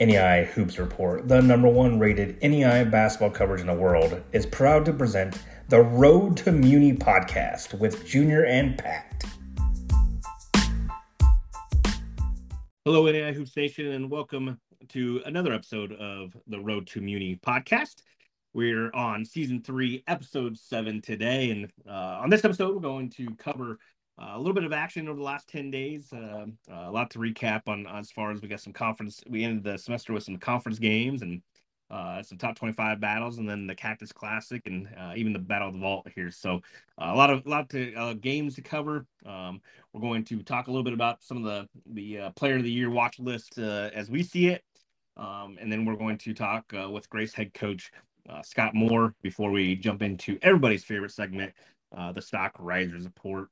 NAIA Hoops Report, the number one rated NAIA basketball coverage in the world, is proud to present the Road to Muni podcast with Junior and Pat. Hello, NAIA Hoops Nation, and welcome to another episode of the Road to Muni podcast. We're on season three, episode seven today, and uh, on this episode, we're going to cover uh, a little bit of action over the last 10 days. Uh, a lot to recap on, as far as we got some conference. We ended the semester with some conference games and uh, some top 25 battles, and then the Cactus Classic, and uh, even the Battle of the Vault here. So uh, a lot of lot to uh, games to cover. Um, we're going to talk a little bit about some of the the Player of the Year watch list as we see it, um, and then we're going to talk with Grace head coach Scott Moore before we jump into everybody's favorite segment, the Stock Risers Report.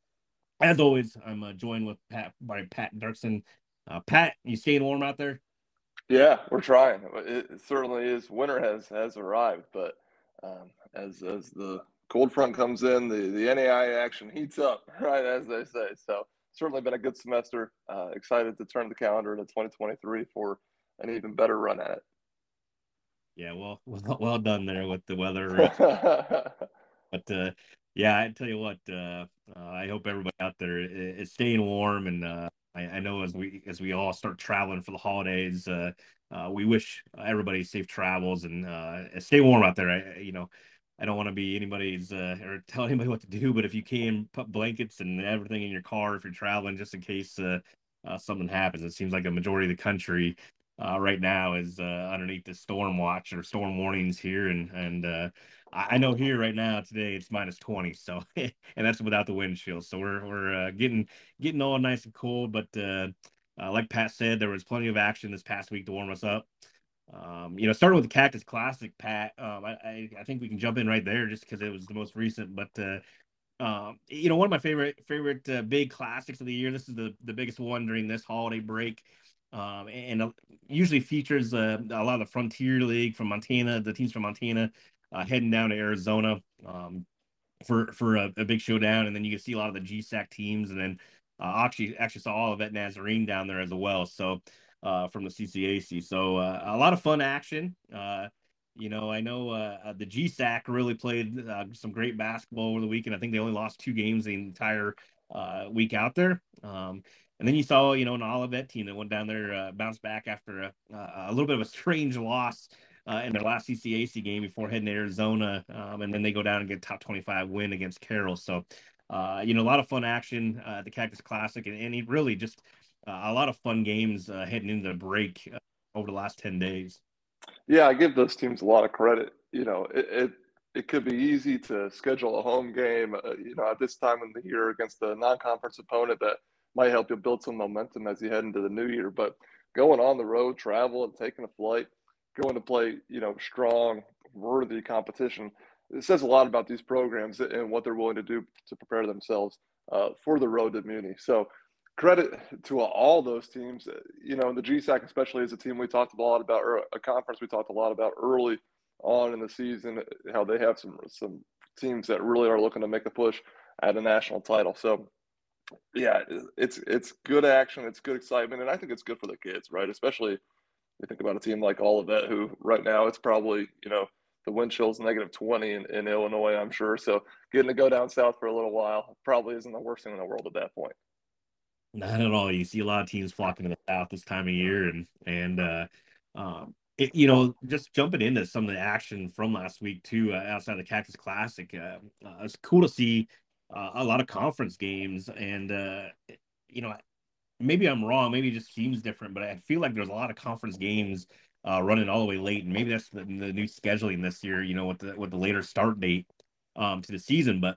As always, I'm uh, joined with Pat by Pat Dirksen. Uh, Pat, you staying warm out there? Yeah, we're trying. It certainly is. Winter has has arrived, but um, as as the cold front comes in, the the NAIA action heats up, right as they say. So certainly been a good semester. Uh, excited to turn the calendar into 2023 for an even better run at it. Yeah, well, well, well done there with the weather. but uh, yeah, I tell you what, uh, uh, I hope everybody out there is staying warm, and uh, I, I, know as we as we all start traveling for the holidays, uh, uh, we wish everybody safe travels and uh, stay warm out there. I, you know, I don't want to be anybody's or tell anybody what to do, but if you can put blankets and everything in your car if you're traveling, just in case something happens. It seems like a majority of the country uh, right now is uh, underneath the storm watch or storm warnings here, and and uh, I know here right now today it's minus twenty, so and that's without the wind chill. So we're we're uh, getting getting all nice and cold, but uh, uh, like Pat said, there was plenty of action this past week to warm us up. Um, you know, starting with the Cactus Classic, Pat. Um, I, I, think we can jump in right there just because it was the most recent, but. Um, you know, one of my favorite favorite big classics of the year. This is the the biggest one during this holiday break um, and, and usually features uh, a lot of the Frontier League from Montana, the teams from Montana uh, heading down to Arizona um, for for a, a, big showdown, and then you can see a lot of the GSAC teams, and then uh, actually actually saw Olivet Nazarene down there as well. So uh, from the CCAC, so uh, a lot of fun action. Uh, you know, I know uh, the GSAC really played some great basketball over the weekend. I think they only lost two games the entire week out there. Um, and then you saw, you know, an Olivet team that went down there, uh, bounced back after a, a little bit of a strange loss uh, in their last CCAC game before heading to Arizona. Um, and then they go down and get top 25 win against Carroll. So, uh, you know, a lot of fun action uh, at the Cactus Classic and, and really just uh, a lot of fun games uh, heading into the break over the last 10 days. Yeah, I give those teams a lot of credit. You know, it, it it could be easy to schedule a home game, uh, you know, at this time of the year against a non-conference opponent that might help you build some momentum as you head into the new year. But going on the road, travel, and taking a flight, going to play, you know, strong, worthy competition, it says a lot about these programs and what they're willing to do to prepare themselves uh, for the road to Muni. So credit to all those teams. You know, the GSAC especially is a team we talked a lot about, or a conference we talked a lot about early on in the season, how they have some some teams that really are looking to make a push at a national title. So yeah, it's it's good action, it's good excitement, and I think it's good for the kids, right? Especially you think about a team like Olivet, who right now it's probably you know the wind chill's negative 20 in, in Illinois, I'm sure. So getting to go down south for a little while probably isn't the worst thing in the world at that point. Not at all. You see a lot of teams flocking to the south this time of year, and and uh, um, it, you know, just jumping into some of the action from last week too, uh, outside the Cactus Classic, uh, uh, it's cool to see uh, a lot of conference games, and uh, you know, maybe I'm wrong. Maybe it just seems different, but I feel like there's a lot of conference games uh, running all the way late, and maybe that's the, the, new scheduling this year. You know, with the with the later start date um, to the season, but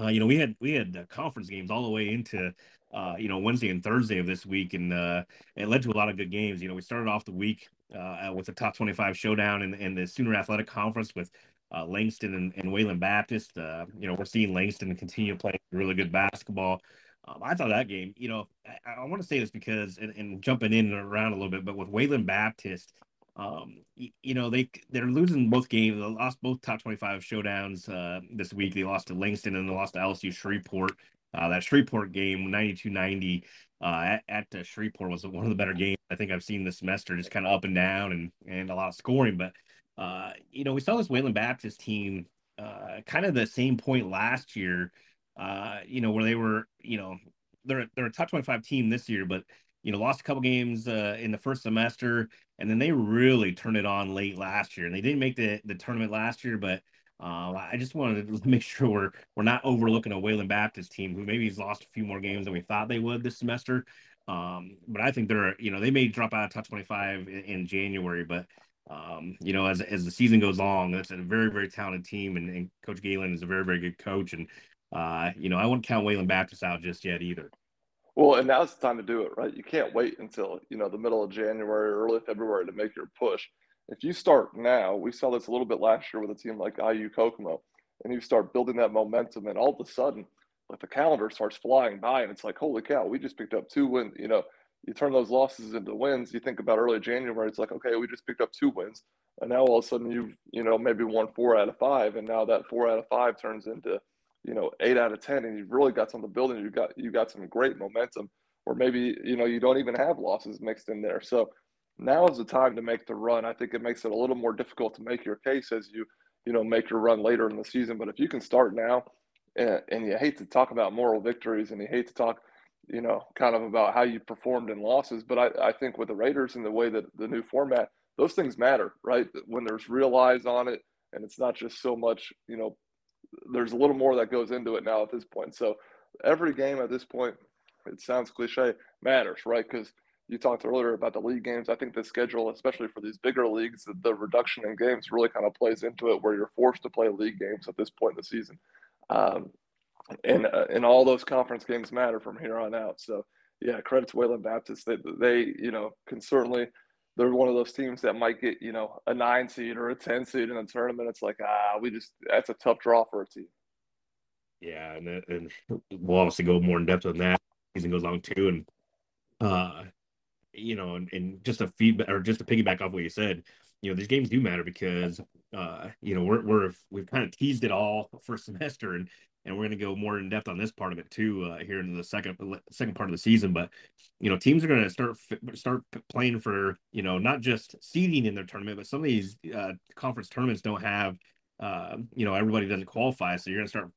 uh, you know, we had we had conference games all the way into uh, you know Wednesday and Thursday of this week, and uh, it led to a lot of good games. You know, we started off the week uh, with the top 25 showdown in, in the Sooner Athletic Conference with uh, Langston and, and Wayland Baptist. Uh, you know, we're seeing Langston continue playing really good basketball. Um, I thought that game, you know, I, I want to say this because, and, and, jumping in and around a little bit, but with Wayland Baptist, um, you, you, know, they they're losing both games. They lost both top twenty five showdowns uh, this week. They lost to Langston and they lost to LSU Shreveport. Uh, that Shreveport game, 92-90 uh, at, at uh, Shreveport was one of the better games I think I've seen this semester, just kind of up and down and and a lot of scoring. But uh, you know, we saw this Wayland Baptist team uh, kind of the same point last year. Uh, you know, where they were, you know, they're they're a top 25 team this year, but you know, lost a couple games uh, in the first semester, and then they really turned it on late last year. And they didn't make the the tournament last year, but uh, I just wanted to make sure we're we're not overlooking a Wayland Baptist team who maybe has lost a few more games than we thought they would this semester. Um, but I think they're you know they may drop out of top 25 in, in January, but um, you know as as the season goes on, that's a very very talented team, and, and Coach Galen is a very very good coach, and uh, you know I wouldn't count Wayland Baptist out just yet either. Well, and now's the time to do it, right? You can't wait until you know the middle of January or early February to make your push. If you start now, we saw this a little bit last year with a team like IU Kokomo, and you start building that momentum, and all of a sudden, like the calendar starts flying by, and it's like, holy cow, we just picked up two wins. You know, you turn those losses into wins. You think about early January, it's like, okay, we just picked up two wins, and now all of a sudden you've you know maybe won four out of five, and now that four out of five turns into you know eight out of ten, and you've really got something building. You've got you got some great momentum, or maybe you know you don't even have losses mixed in there. So now is the time to make the run. I think it makes it a little more difficult to make your case as you you know make your run later in the season. But if you can start now, and, and you hate to talk about moral victories, and you hate to talk you know kind of about how you performed in losses, but I, I think with the Raiders and the way that the new format, those things matter, right? When there's real eyes on it, and it's not just so much you know there's a little more that goes into it now at this point. So every game at this point, it sounds cliche, matters, right? Because you talked earlier about the league games. I think the schedule, especially for these bigger leagues, the, reduction in games really kind of plays into it, where you're forced to play league games at this point in the season, um, and uh, and all those conference games matter from here on out. So yeah, credit to Wayland Baptist. They they you know can certainly they're one of those teams that might get you know a nine seed or a ten seed in a tournament. It's like ah, we just that's a tough draw for a team. Yeah, and and we'll obviously go more in depth on that. Season goes long too, and uh, you know, and, and just a feedback or just to piggyback off what you said, you know, these games do matter because uh, you know, we're we're we've kind of teased it all for semester and and we're going to go more in depth on this part of it too uh, here in the second second part of the season. But you know, teams are going to start start playing for you know not just seeding in their tournament, but some of these uh, conference tournaments don't have uh, you know everybody doesn't qualify, so you're going to start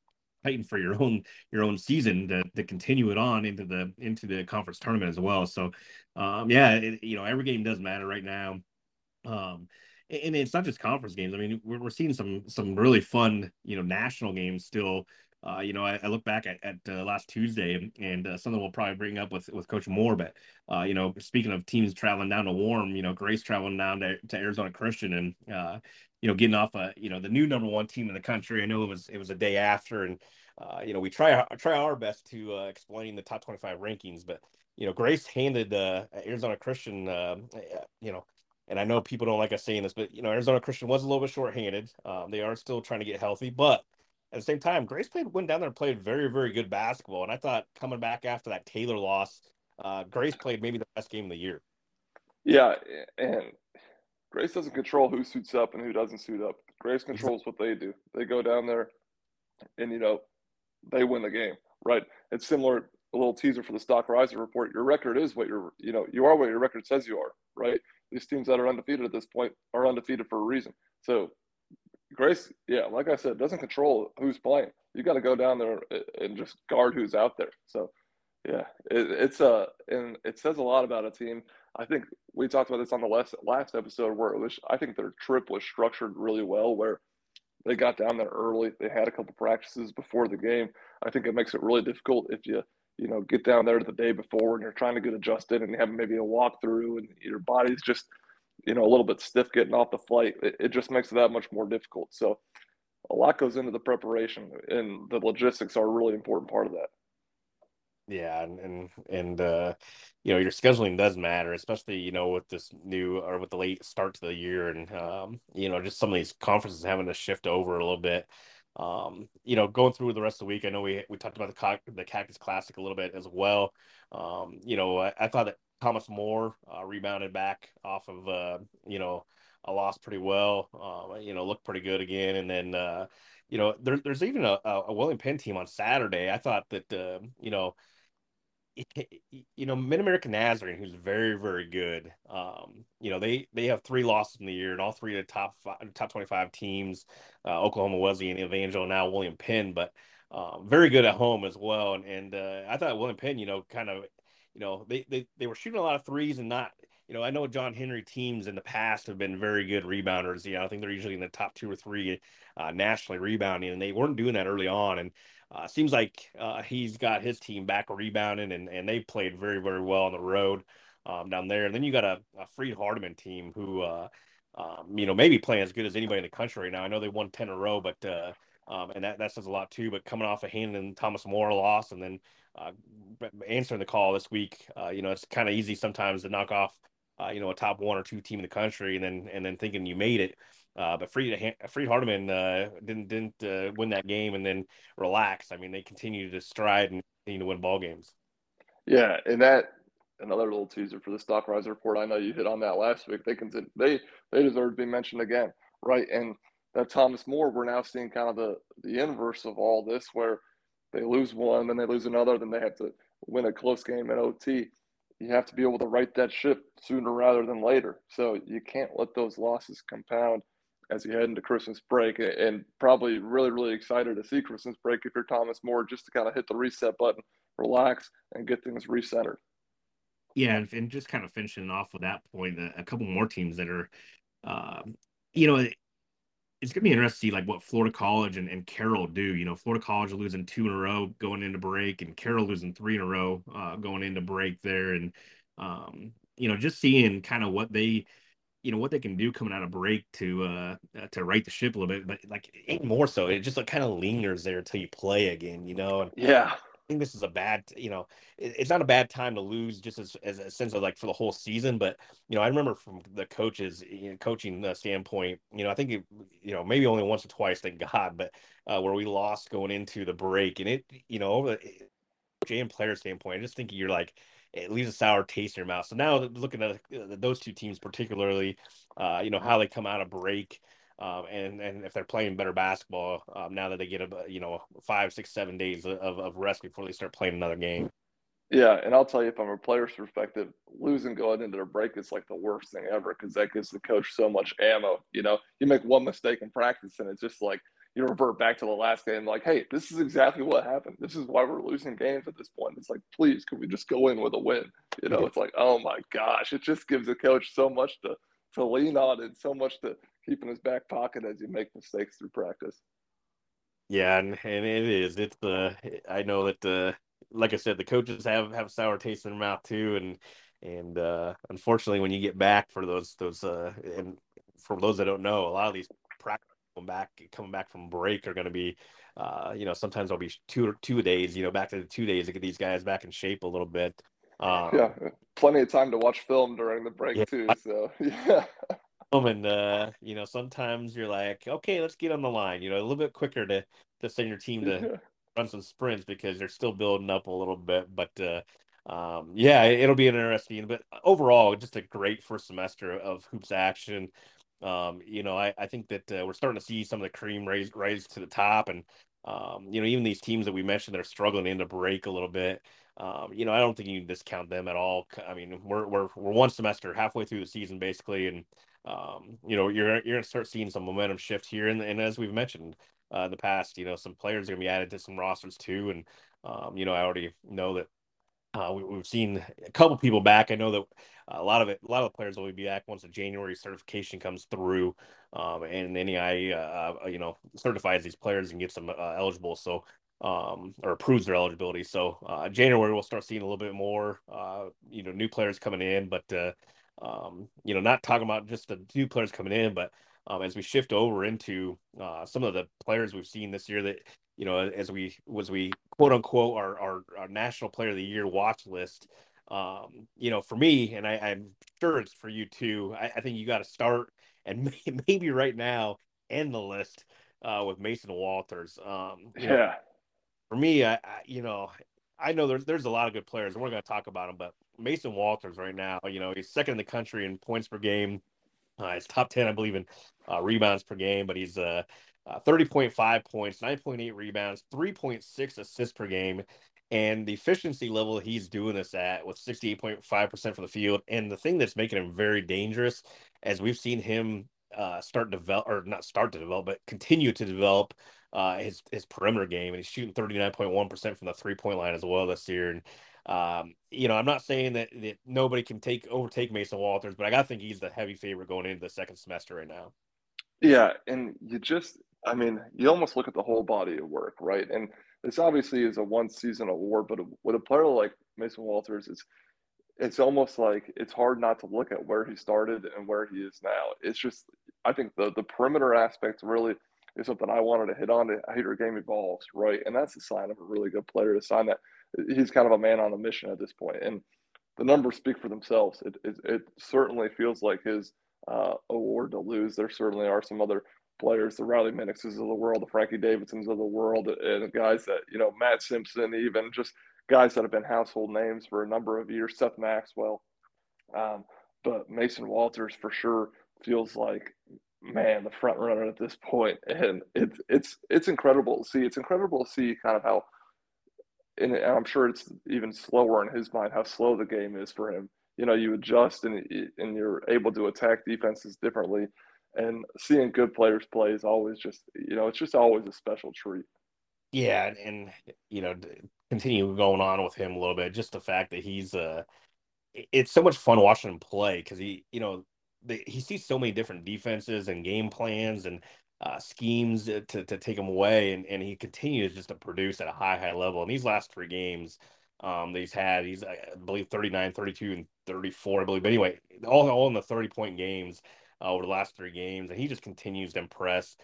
fighting for your own your own season to, to continue it on into the into the conference tournament as well. So, um, yeah, it, you know, every game does matter right now. Um, and it's not just conference games. I mean, we're, we're seeing some some really fun, you know, national games still. Uh, you know, I, I, look back at, at uh, last Tuesday, and uh, something we'll probably bring up with with Coach Moore. But uh, you know, speaking of teams traveling down to Warm, you know, Grace traveling down to, to Arizona Christian, and uh, you know, getting off a you know the new number one team in the country. I know it was it was a day after, and uh, you know, we try try our best to explain the top 25 rankings, but you know, Grace handed Arizona Christian, you know, and I know people don't like us saying this, but you know, Arizona Christian was a little bit shorthanded. Um, they are still trying to get healthy, but at the same time, Grace played went down there and played very, very good basketball. And I thought coming back after that Taylor loss, uh, Grace played maybe the best game of the year. Yeah, and Grace doesn't control who suits up and who doesn't suit up. Grace controls what they do. They go down there, and you know, they win the game, right? It's similar. A little teaser for the Stock Riser report. Your record is what you're, you know, you are what your record says you are, right? These teams that are undefeated at this point are undefeated for a reason. So, Grace, yeah, like I said, doesn't control who's playing. You got to go down there and just guard who's out there. So, yeah, it, it's a uh, and it says a lot about a team. I think we talked about this on the last last episode where it was. I think their trip was structured really well, where they got down there early. They had a couple practices before the game. I think it makes it really difficult if you you know get down there the day before and you're trying to get adjusted and have maybe a walkthrough and your body's just you know a little bit stiff getting off the flight. It, it just makes it that much more difficult. So a lot goes into the preparation and the logistics are a really important part of that. Yeah, and and and uh, you know your scheduling does matter, especially you know with this new or with the late start to the year, and um, you know just some of these conferences having to shift over a little bit. Um, you know, going through the rest of the week, I know we we talked about the the Cactus Classic a little bit as well. Um, you know, I, I thought that Thomas More uh, rebounded back off of uh, you know a loss pretty well. Uh, you know, looked pretty good again, and then uh, you know there, there's even a, a William Penn team on Saturday. I thought that uh, you know you know, Mid American Nazarene, who's very, very good. Um, you know, they they have three losses in the year, and all three of the top five, top twenty five teams, uh, Oklahoma Wesleyan, Evangel, now William Penn, but um, very good at home as well. And and uh, I thought William Penn, you know, kind of, you know, they they they were shooting a lot of threes and not. You know, I know John Henry teams in the past have been very good rebounders. You know, I think they're usually in the top two or three uh, nationally rebounding, and they weren't doing that early on. And uh, seems like uh, he's got his team back rebounding, and, and they played very, very well on the road um, down there. And then you got a, a Freed-Hardeman team who, uh, um, you know, maybe playing as good as anybody in the country right now. I know they won 10 in a row, but, uh, um, and that, that says a lot too. But coming off a Hanen and Thomas More loss, and then uh, answering the call this week, uh, you know, it's kind of easy sometimes to knock off, you know, a top one or two team in the country, and then and then thinking you made it. Uh, but Freed Freed-Hardeman uh, didn't didn't uh, win that game and then relax. I mean, they continue to stride and continue to win ball games. Yeah, and that another little teaser for the stock rise report. I know you hit on that last week. They can they they deserve to be mentioned again, right? And that Thomas More, we're now seeing kind of the the inverse of all this, where they lose one, then they lose another, then they have to win a close game in OT. You have to be able to right that ship sooner rather than later. So you can't let those losses compound as you head into Christmas break, and probably really, really excited to see Christmas break if you're Thomas More, just to kind of hit the reset button, relax, and get things recentered. Yeah, and just kind of finishing off with that point, a couple more teams that are, uh, you know, it's gonna be interesting to see like what Florida College and, and Carroll do. You know, Florida College losing two in a row going into break, and Carroll losing three in a row uh, going into break there, and um, you know, just seeing kind of what they you know what they can do coming out of break to uh, uh to right the ship a little bit, but like even more so, it just like kind of lingers there until you play again, you know. And yeah, I think this is a bad, you know, it, it's not a bad time to lose just as, as a sense of like for the whole season. But you know, I remember from the coaches, you know, coaching uh, standpoint, you know, I think it, you know maybe only once or twice, thank God, but uh, where we lost going into the break, and it, you know, over the and player standpoint, I just think you're like it leaves a sour taste in your mouth. So now looking at uh, those two teams particularly, uh, you know how they come out of break, um, and and if they're playing better basketball um, now that they get a you know five, six, seven days of, of rest before they start playing another game. Yeah, and I'll tell you from a player's perspective, losing going into their break is like the worst thing ever because that gives the coach so much ammo. You know, you make one mistake in practice and it's just like you revert back to the last game, like, hey, this is exactly what happened. This is why we're losing games at this point. It's like, please, could we just go in with a win? You know, it's like, oh my gosh, it just gives the coach so much to to lean on and so much to keep in his back pocket as you make mistakes through practice. Yeah, and, and it is. It's uh I know that uh like I said, the coaches have have sour taste in their mouth too, and and uh unfortunately when you get back for those those uh and for those that don't know, a lot of these practice back coming back from break are going to be uh, you know sometimes there'll be two two days you know back to the two days to get these guys back in shape a little bit um, yeah plenty of time to watch film during the break yeah. too so yeah and uh, you know sometimes you're like okay let's get on the line you know a little bit quicker to to send your team to yeah. run some sprints because they're still building up a little bit but uh, um, yeah, it'll be interesting. But overall, just a great first semester of hoops action. Um, you know, I, I think that uh, we're starting to see some of the cream rise rise to the top, and um, you know, even these teams that we mentioned that are struggling in the break a little bit. Um, you know, I don't think you discount them at all. I mean, we're we're we're one semester halfway through the season basically, and um, you know, you're you're gonna start seeing some momentum shift here, and, and as we've mentioned uh, in the past, you know, some players are gonna be added to some rosters too, and um, you know, I already know that uh, we, have seen a couple people back. I know that a lot of it, a lot of the players will be back once the January certification comes through, um, and NAIA, uh, uh, you know, certifies these players and gets them uh, eligible. So, um, or approves their eligibility. So, uh, January we'll start seeing a little bit more, uh, you know, new players coming in, but um, you know, not talking about just the new players coming in, but um, as we shift over into some of the players we've seen this year that you know, as we was we quote unquote our our, our national player of the year watch list. Um, you know, for me, and I, am sure it's for you too. I, I think you got to start and maybe right now end the list uh, with Mason Walters. Um, yeah. Know, for me, I, I, you know I know there's there's a lot of good players. We're going to talk about them, but Mason Walters right now, you know, he's second in the country in points per game. Uh, he's top ten, I believe, in uh, rebounds per game, but he's uh, uh, 30.5 points, 9.8 rebounds, 3.6 assists per game. and the efficiency level he's doing this at with 68.5% from the field. And the thing that's making him very dangerous, as we've seen him uh, start develop, or not start to develop, but continue to develop uh, his his perimeter game, and he's shooting 39.1% from the three point line as well this year. And um, you know, I'm not saying that, that nobody can take overtake Mason Walters, but I gotta think he's the heavy favorite going into the second semester right now. Yeah, and you just, I mean, you almost look at the whole body of work, right? And this obviously is a one season award, but with a player like Mason Walters, it's it's almost like it's hard not to look at where he started and where he is now. It's just, I think the the perimeter aspect really is something I wanted to hit on. To how your game evolves, right? And that's a sign of a really good player to sign that. He's kind of a man on a mission at this point, and the numbers speak for themselves. It it, it certainly feels like his uh, award to lose. There certainly are some other players, the Riley Minixes of the world, the Frankie Davidsons of the world, and guys that, you know, Matt Simpson, even just guys that have been household names for a number of years, Seth Maxwell. Um, but Mason Walters for sure feels like man the front runner at this point and it's it's it's incredible to see it's incredible to see kind of how and i'm sure it's even slower in his mind how slow the game is for him. You know you adjust and and you're able to attack defenses differently. And seeing good players play is always just you know it's just always a special treat. Yeah and, and you know continue going on with him a little bit. Just the fact that he's uh it's so much fun watching him play because he you know the, he sees so many different defenses and game plans and uh, schemes to, to take him away and, and he continues just to produce at a high high level in these last three games um, that he's had. He's, I believe, 39, 32, and 34, I believe. But anyway, all, all in the 30 point games uh, over the last three games. And he just continues to impress.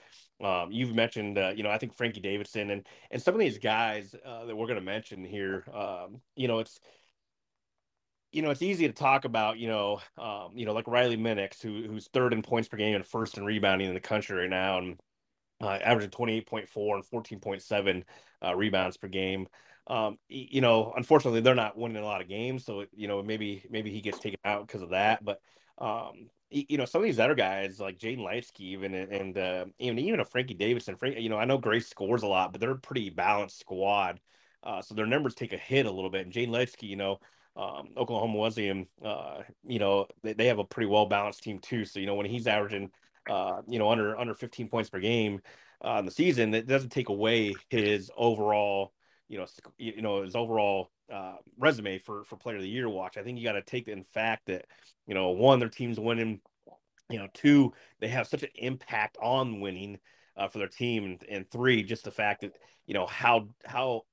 Um, you've mentioned, uh, you know, I think Frankie Davidson and, and some of these guys uh, that we're going to mention here, um, you know, it's, you know, it's easy to talk about, you know, um, you know, like Riley Minix, who, who's third in points per game and first in rebounding in the country right now, and uh, averaging 28.4 and 14.7 uh, rebounds per game um, you know, unfortunately, they're not winning a lot of games, so you know maybe maybe he gets taken out because of that. But um, you know, some of these other guys like Jaden Lightsky, even and uh, even even a Frankie Davidson, Frank, you know, I know Grace scores a lot, but they're a pretty balanced squad, uh, so their numbers take a hit a little bit. And Jaden Lightsky, you know. Um, Oklahoma Wesleyan, uh, you know, they, they have a pretty well balanced team too. So, you know, when he's averaging, uh, you know, under under 15 points per game uh, the season, it doesn't take away his overall you know, you know his overall uh, resume for for Player of the Year watch. I think you got to take in fact that you know one their team's winning, you know two they have such an impact on winning uh, for their team, and, and three just the fact that you know how how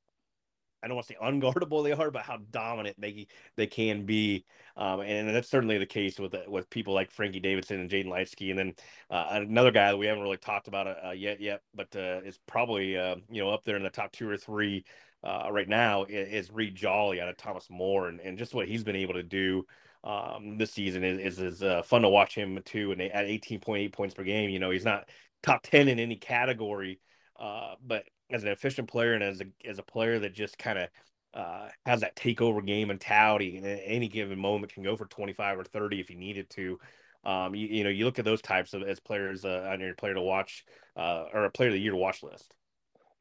I don't want to say unguardable they are, but how dominant they they can be, um, and that's certainly the case with with people like Frankie Davidson and Jaden Lightsky, and then uh, another guy that we haven't really talked about uh, yet yet, but uh, is probably uh, you know up there in the top two or three uh, right now is, Reed Jolly out of Thomas More, and, and just what he's been able to do um, this season is is, is uh, fun to watch him too. And at 18.8 points per game, you know he's not top 10 in any category, uh, but as an efficient player and as a as a player that just kind of uh, has that takeover game mentality, and at any given moment can go for 25 or 30 if he needed to. Um, you, you know, you look at those types of as players uh, on your player to watch uh, or a player of the year to watch list.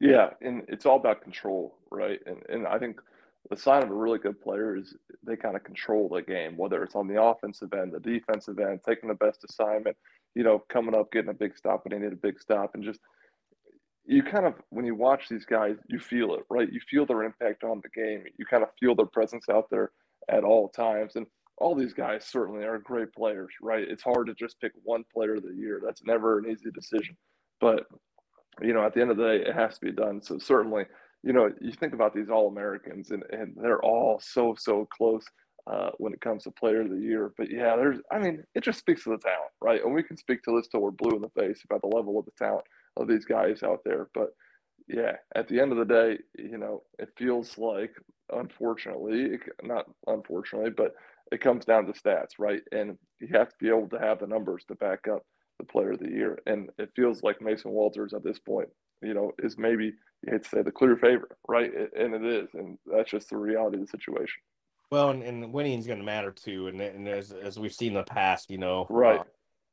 Yeah, and it's all about control, right? And and I think the sign of a really good player is they kind of control the game, whether it's on the offensive end, the defensive end, taking the best assignment, you know, coming up, getting a big stop when they need a big stop, and just you kind of when you watch these guys, you feel it, right? You feel their impact on the game. You kind of feel their presence out there at all times, and all these guys certainly are great players, right? It's hard to just pick one player of the year. That's never an easy decision, but you know, at the end of the day, it has to be done. So certainly, you know, you think about these All Americans, and and they're all so so close uh, when it comes to Player of the Year. But yeah, there's, I mean, it just speaks to the talent, right? And we can speak to this till we're blue in the face about the level of the talent of these guys out there. But yeah, at the end of the day, you know, it feels like, unfortunately, not unfortunately, but it comes down to stats, right? And you have to be able to have the numbers to back up the player of the year. And it feels like Mason Walters at this point, you know, is maybe you hate to say the clear favorite, right? And it is, and that's just the reality of the situation. Well, and, and winning is going to matter too, and, and as as we've seen in the past, you know, right, uh,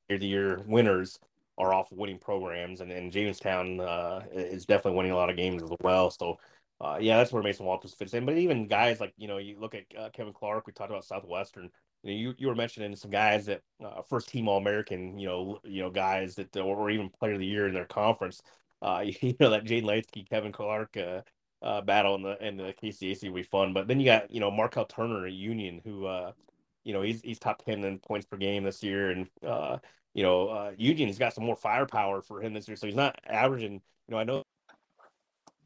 year to year winners are off winning programs, and, and Jamestown uh, is definitely winning a lot of games as well. So uh, yeah, that's where Mason Walters fits in. But even guys like you know, you look at uh, Kevin Clark. We talked about Southwestern. You, know, you, you were mentioning some guys that uh, first team All American. You know, you know guys that uh, were even Player of the Year in their conference. Uh, you know that Jaden Lightsky, Kevin Clark battle in the in the KCAC will be fun. But then you got you know Markel Turner at Union, who you know he's he's top ten in points per game this year, and you know uh, Union's got some more firepower for him this year, so he's not averaging. You know, I know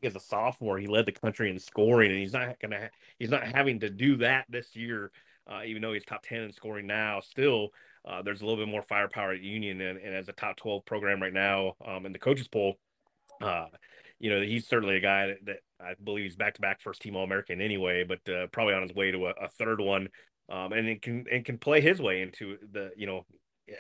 as a sophomore, he led the country in scoring, and he's not gonna he's not having to do that this year, uh, even though he's top ten in scoring now. Still, uh, there's a little bit more firepower at Union, and, and as a top twelve program right now um, in the coaches poll, uh, you know he's certainly a guy that, that I believe he's back to back first team All American anyway, but uh, probably on his way to a, a third one, um, and it can and can play his way into the you know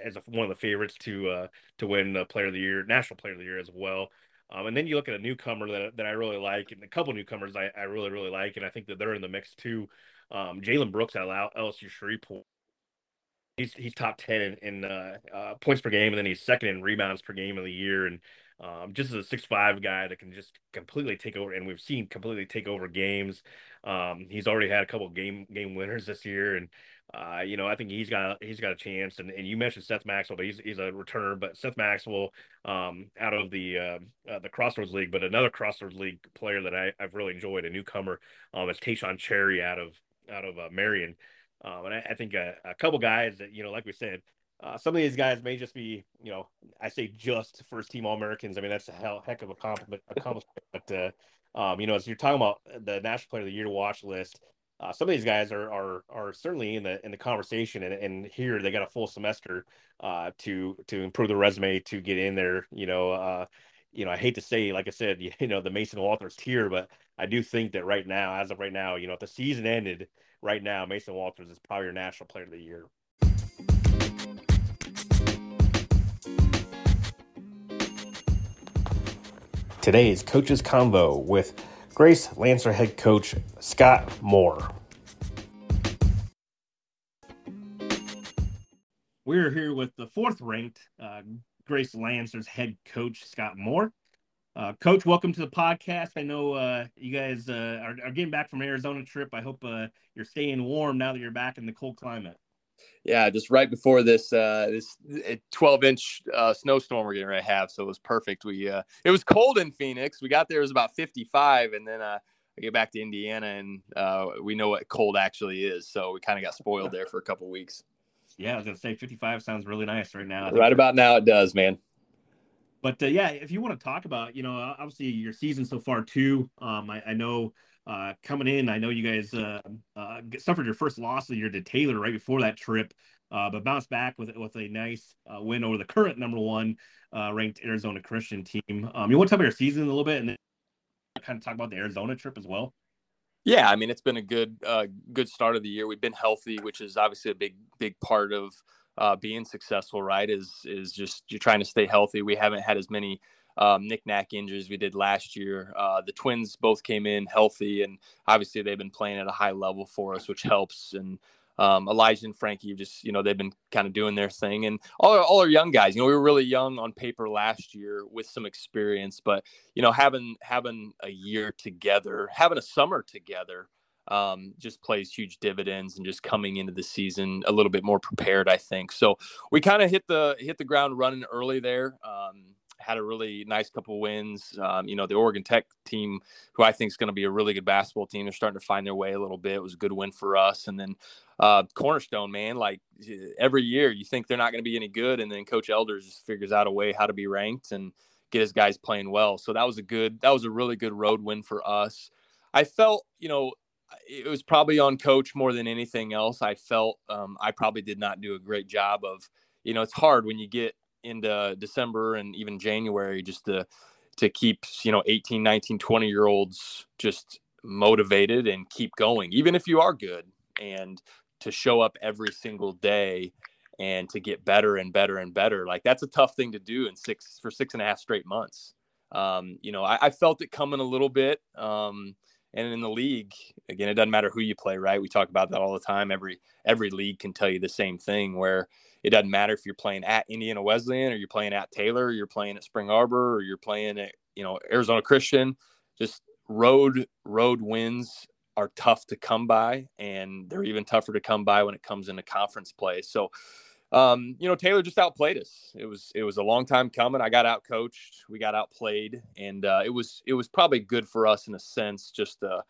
as a, one of the favorites to uh, to win the Player of the Year, National Player of the Year as well. Um, and then you look at a newcomer that, that I really like, and a couple newcomers I, I really, really like, and I think that they're in the mix too. Um, Jalen Brooks of LSU Shreveport. He's, he's top 10 in, in uh, uh, points per game, and then he's second in rebounds per game of the year. And um, just as a six five guy that can just completely take over, and we've seen completely take over games. Um, he's already had a couple game game winners this year, and uh, you know, I think he's got he's got a chance. And, and you mentioned Seth Maxwell, but he's he's a returner. But Seth Maxwell, um, out of the uh, uh, the Crossroads League, but another Crossroads League player that I, I've really enjoyed, a newcomer, um, is Tayshawn Cherry out of out of uh, Marian. Um, and I, I think a, a, couple guys that you know, like we said, uh, some of these guys may just be, you know, I say just first team All Americans. I mean, that's a hell heck of a compliment, accomplishment. But uh, um, you know, as you're talking about the National Player of the Year watch list, uh, some of these guys are are are certainly in the in the conversation, and, and here they got a full semester uh, to to improve the resume to get in there. You know, uh, you know, I hate to say, like I said, you know, the Mason Walters tier, but I do think that right now, as of right now, you know, if the season ended right now, Mason Walters is probably your National Player of the Year. Today's Coaches Convo with Grace Lancer head coach Scott Moore. We're here with the fourth ranked uh, Grace Lancer's head coach Scott Moore. Uh, coach, welcome to the podcast. I know uh, you guys uh, are, are, getting back from Arizona trip. I hope uh, you're staying warm now that you're back in the cold climate yeah, just right before this uh, this 12 inch uh, snowstorm we're getting ready to have, so it was perfect. We uh, it was cold in Phoenix. We got there it was about 55, and then uh, I get back to Indiana, and uh, we know what cold actually is. So we kind of got spoiled there for a couple weeks. Yeah, I was gonna say 55 sounds really nice right now. Right about now, it does, man. But uh, yeah, if you want to talk about, you know, obviously your season so far too. Um, I, I know uh, coming in. I know you guys uh, uh, suffered your first loss of the year to Taylor right before that trip, uh, but bounced back with with a nice uh, win over the current number one uh, ranked Arizona Christian team. Um, you want to talk about your season a little bit, and then kind of talk about the Arizona trip as well. Yeah, I mean it's been a good uh, good start of the year. We've been healthy, which is obviously a big big part of uh, being successful. Right? Is is just you're trying to stay healthy. We haven't had as many um, knick-knack injuries we did last year. Uh, the twins both came in healthy, and obviously they've been playing at a high level for us, which helps. And um, Elijah and Frankie just, you know, they've been kind of doing their thing. And all our, all our young guys, you know, we were really young on paper last year with some experience, but you know, having having a year together, having a summer together. Um, just plays huge dividends and just coming into the season a little bit more prepared, I think. So we kind of hit the hit the ground running early there. Um, had a really nice couple wins. Um, you know, the Oregon Tech team, who I think is going to be a really good basketball team, they're starting to find their way a little bit. It was a good win for us. And then uh, Cornerstone, man, like every year you think they're not going to be any good, and then Coach Elders just figures out a way how to be ranked and get his guys playing well. So that was a good, that was a really good road win for us. I felt, you know, it was probably on coach more than anything else. I felt um, I probably did not do a great job of, you know, it's hard when you get into December and even January just to to keep you know 18 19 20 year olds just motivated and keep going even if you are good and to show up every single day and to get better and better and better. Like that's a tough thing to do in six for six and a half straight months. Um, you know I, I, felt it coming a little bit um, and in the league again it doesn't matter who you play right we talk about that all the time every every league can tell you the same thing where it doesn't matter if you're playing at Indiana Wesleyan or you're playing at Taylor, or you're playing at Spring Arbor, or you're playing at you know Arizona Christian. Just road road wins are tough to come by, and they're even tougher to come by when it comes into conference play. So, um, you know, Taylor just outplayed us. It was it was a long time coming. I got out coached, we got outplayed, and uh, it was it was probably good for us in a sense just to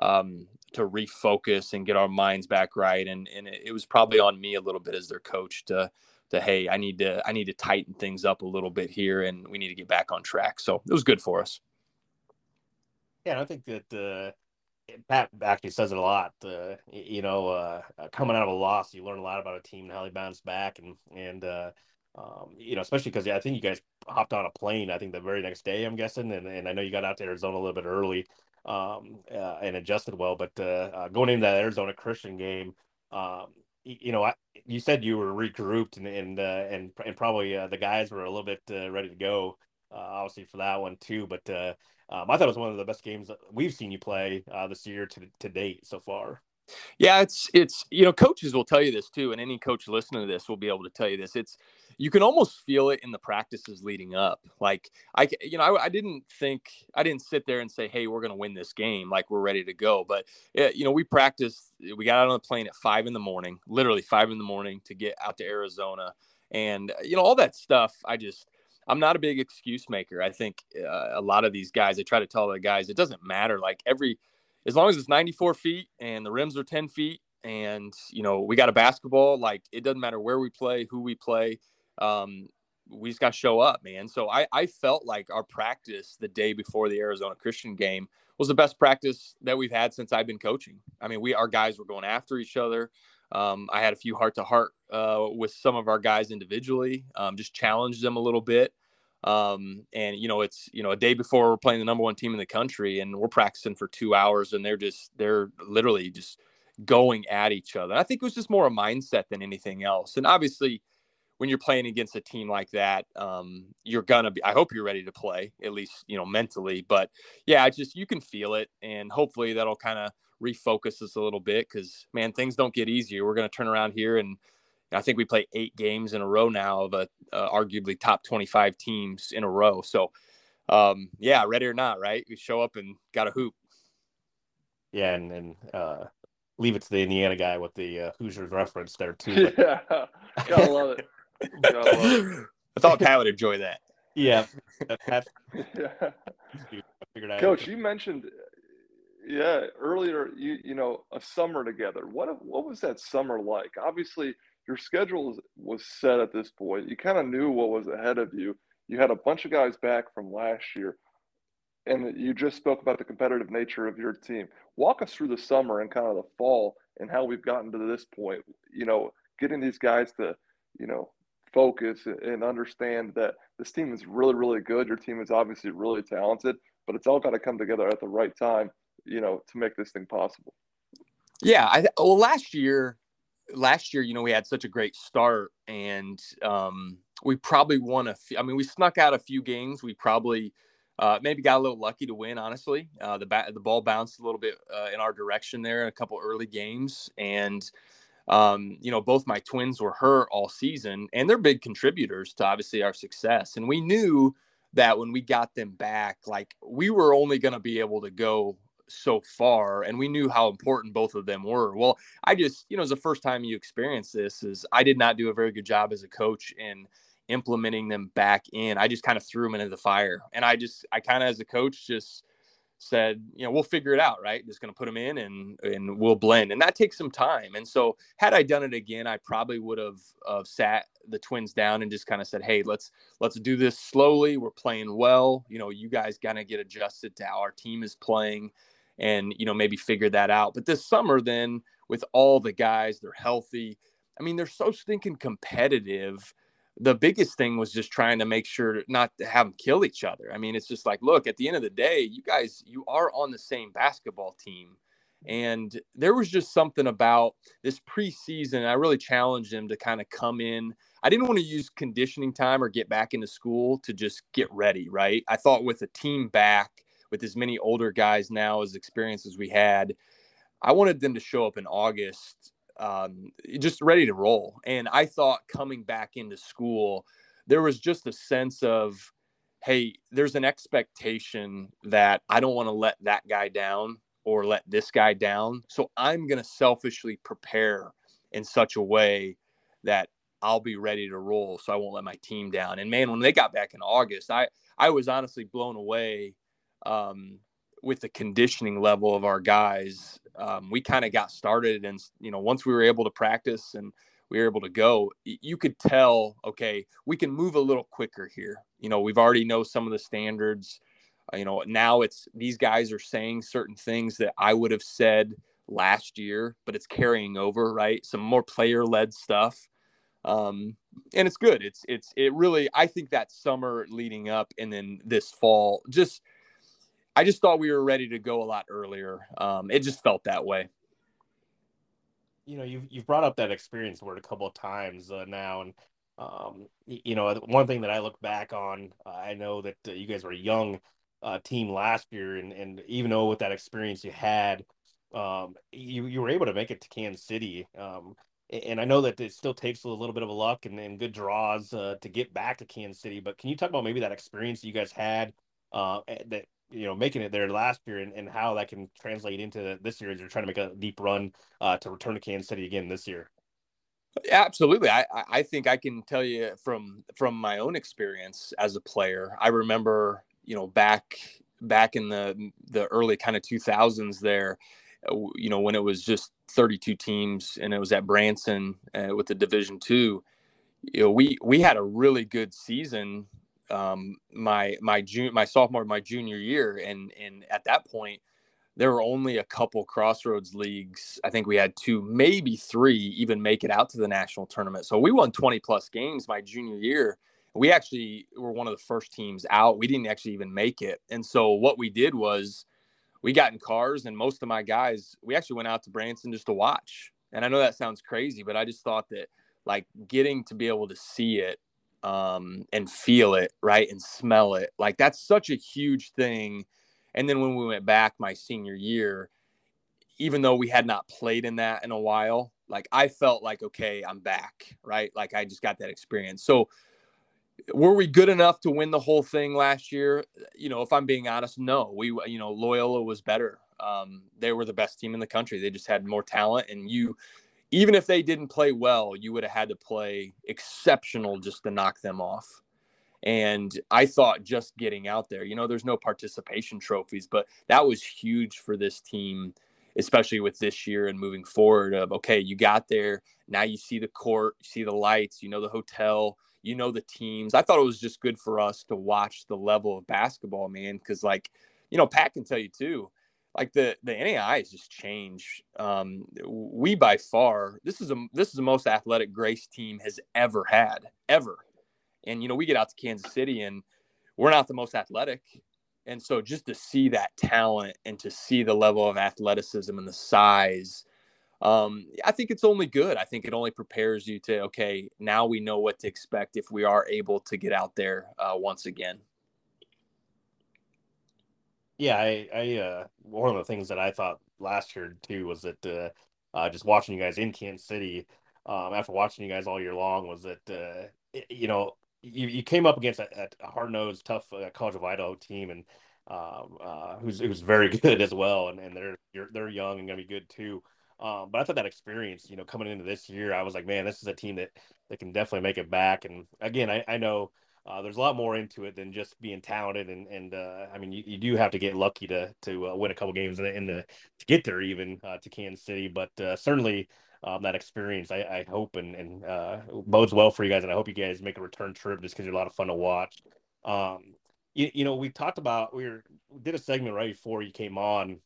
um, to refocus and get our minds back right. And and it, it was probably on me a little bit as their coach to to hey, I need to I need to tighten things up a little bit here, and we need to get back on track. So it was good for us. Yeah, I think that uh, Pat actually says it a lot. Uh, you know, uh, coming out of a loss, you learn a lot about a team and how they bounce back, and and uh, um, you know, especially because yeah, I think you guys hopped on a plane. I think the very next day, I'm guessing, and, and I know you got out to Arizona a little bit early um, uh, and adjusted well. But uh, uh, going into that Arizona Christian game, um, you know, I, you said you were regrouped and and uh, and, and probably uh, the guys were a little bit uh, ready to go, uh, obviously for that one too. But uh, um, I thought it was one of the best games we've seen you play uh, this year to to date so far. Yeah, it's it's you know coaches will tell you this too, and any coach listening to this will be able to tell you this. It's you can almost feel it in the practices leading up. Like I, you know, I, I didn't think I didn't sit there and say, "Hey, we're going to win this game," like we're ready to go. But eh, you know, we practiced. We got out on the plane at five in the morning, literally five in the morning, to get out to Arizona, and you know all that stuff. I just I'm not a big excuse maker. I think uh, a lot of these guys, I try to tell the guys, it doesn't matter. Like every, as long as it's 94 feet and the rims are 10 feet, and you know we got a basketball, like it doesn't matter where we play, who we play um, we just got to show up, man. So I, I felt like our practice the day before the Arizona Christian game was the best practice that we've had since I've been coaching. I mean, we our guys were going after each other. Um, I had a few heart to heart with some of our guys individually, um, just challenged them a little bit. Um, and you know, it's you know a day before we're playing the number one team in the country, and we're practicing for two hours, and they're just they're literally just going at each other. I think it was just more a mindset than anything else. And obviously, when you're playing against a team like that, um, you're gonna be. I hope you're ready to play, at least you know mentally. But yeah, I just you can feel it, and hopefully that'll kind of refocus us a little bit because man, things don't get easier. We're gonna turn around here, and I think we play eight games in a row now of a uh, arguably top 25 teams in a row. So um, yeah, ready or not, right? We show up and got a hoop. Yeah, and and uh, leave it to the Indiana guy with the uh, Hoosiers reference there too. But... Yeah, gotta love it. I thought Pat would enjoy that. Yeah. yeah. Coach, you mentioned yeah, earlier you you know, a summer together. What what was that summer like? Obviously, your schedule was set at this point. You kind of knew what was ahead of you. You had a bunch of guys back from last year. And you just spoke about the competitive nature of your team. Walk us through the summer and kind of the fall and how we've gotten to this point. You know, getting these guys to, you know, focus and understand that this team is really, really good. Your team is obviously really talented, but it's all got to come together at the right time, you know, to make this thing possible. Yeah. I, well, last year, last year, you know, we had such a great start and um, we probably won a few, I mean, we snuck out a few games. We probably, uh, maybe got a little lucky to win. Honestly, uh, the bat, the ball bounced a little bit uh, in our direction there in a couple early games, and um, you know, both my twins were hurt all season, and they're big contributors to obviously our success. And we knew that when we got them back, like we were only going to be able to go so far, and we knew how important both of them were. Well, I just, you know, it's the first time you experience this. Is I did not do a very good job as a coach in implementing them back in. I just kind of threw them into the fire, and I just, I kind of as a coach just said, you know, we'll figure it out, right? Just going to put them in and and we'll blend, and that takes some time. And so, had I done it again, I probably would have uh, sat the twins down and just kind of said, hey, let's let's do this slowly. We're playing well. You know, you guys got to get adjusted to how our team is playing, and you know, maybe figure that out. But this summer, then with all the guys, they're healthy. I mean, they're so stinking competitive the biggest thing was just trying to make sure not to have them kill each other. I mean, it's just like, look, at the end of the day, you guys, you are on the same basketball team. And there was just something about this preseason. I really challenged him to kind of come in. I didn't want to use conditioning time or get back into school to just get ready, right? I thought with a team back, with as many older guys now as experience as we had, I wanted them to show up in August um, just ready to roll. And I thought coming back into school, there was just a sense of hey, there's an expectation that I don't want to let that guy down or let this guy down. So I'm going to selfishly prepare in such a way that I'll be ready to roll so I won't let my team down. And man, when they got back in August, I I was honestly blown away um, with the conditioning level of our guys. Um, we kind of got started, and you know, once we were able to practice and we were able to go, you could tell, okay, we can move a little quicker here. You know, we've already know some of the standards. Uh, you know, now it's these guys are saying certain things that I would have said last year, but it's carrying over, right? Some more player led stuff. Um, and it's good. It's, it's, it really, I think that summer leading up and then this fall, just, I just thought we were ready to go a lot earlier. Um, it just felt that way you know you've you've brought up that experience word a couple of times uh, now, and um, you know one thing that I look back on, uh, I know that uh, you guys were a young uh, team last year, and and even though with that experience you had, um, you you were able to make it to Kansas City. Um, and I know that it still takes a little bit of a luck and, and good draws uh, to get back to Kansas City. But can you talk about maybe that experience that you guys had uh, that you know making it there last year and, and how that can translate into this year as you're trying to make a deep run uh, to return to Kansas City again this year. Absolutely, I I think I can tell you from from my own experience as a player. I remember you know back back in the the early kind of 2000s there you know when it was just 32 teams and it was at Branson uh, with the division 2 you know we we had a really good season um, my my junior my sophomore my junior year and and at that point there were only a couple crossroads leagues. I think we had two maybe three even make it out to the national tournament. So we won 20 plus games my junior year. We actually were one of the first teams out. We didn't actually even make it. And so what we did was we got in cars and most of my guys we actually went out to branson just to watch. And i know that sounds crazy but i just thought that like getting to be able to see it um, and feel it, right, and smell it. Like that's such a huge thing. And then when we went back my senior year, even though we had not played in that in a while, like I felt like, okay, I'm back, right? Like I just got that experience. So, were we good enough to win the whole thing last year? You know, if I'm being honest, no. We, you know, Loyola was better. Um, they were the best team in the country. They just had more talent, and you even if they didn't play well, you would have had to play exceptional just to knock them off. And I thought just getting out there, you know, there's no participation trophies, but that was huge for this team, especially with this year and moving forward. Of okay, you got there, now you see the court, you see the lights, you know the hotel, you know the teams. I thought it was just good for us to watch the level of basketball, man, because like, you know, Pat can tell you too like the the NAIA has just changed. Um, we by far this is a this is the most athletic Grace team has ever had ever, and you know we get out to Kansas City and we're not the most athletic, and so just to see that talent and to see the level of athleticism and the size. Um, I think it's only good. I think it only prepares you to okay. Now we know what to expect if we are able to get out there uh, once again. Yeah, I, I uh, one of the things that I thought last year too was that uh, uh, just watching you guys in Kansas City, um, after watching you guys all year long, was that uh, it, you know you, you came up against a, a hard nosed, tough uh, College of Idaho team, and um, uh, who's who's very good as well, and, and they're they're young and gonna be good too. Um, but I thought that experience, you know, coming into this year, I was like, man, this is a team that that can definitely make it back. And again, I, I know uh, there's a lot more into it than just being talented, and and uh, I mean, you, you do have to get lucky to to uh, win a couple games in the, in the to get there even uh, to Kansas City. But uh, certainly um, that experience, I, I hope and and uh, bodes well for you guys, and I hope you guys make a return trip just because you're a lot of fun to watch. Um, you, you know, we talked about we were we did a segment right before you came on,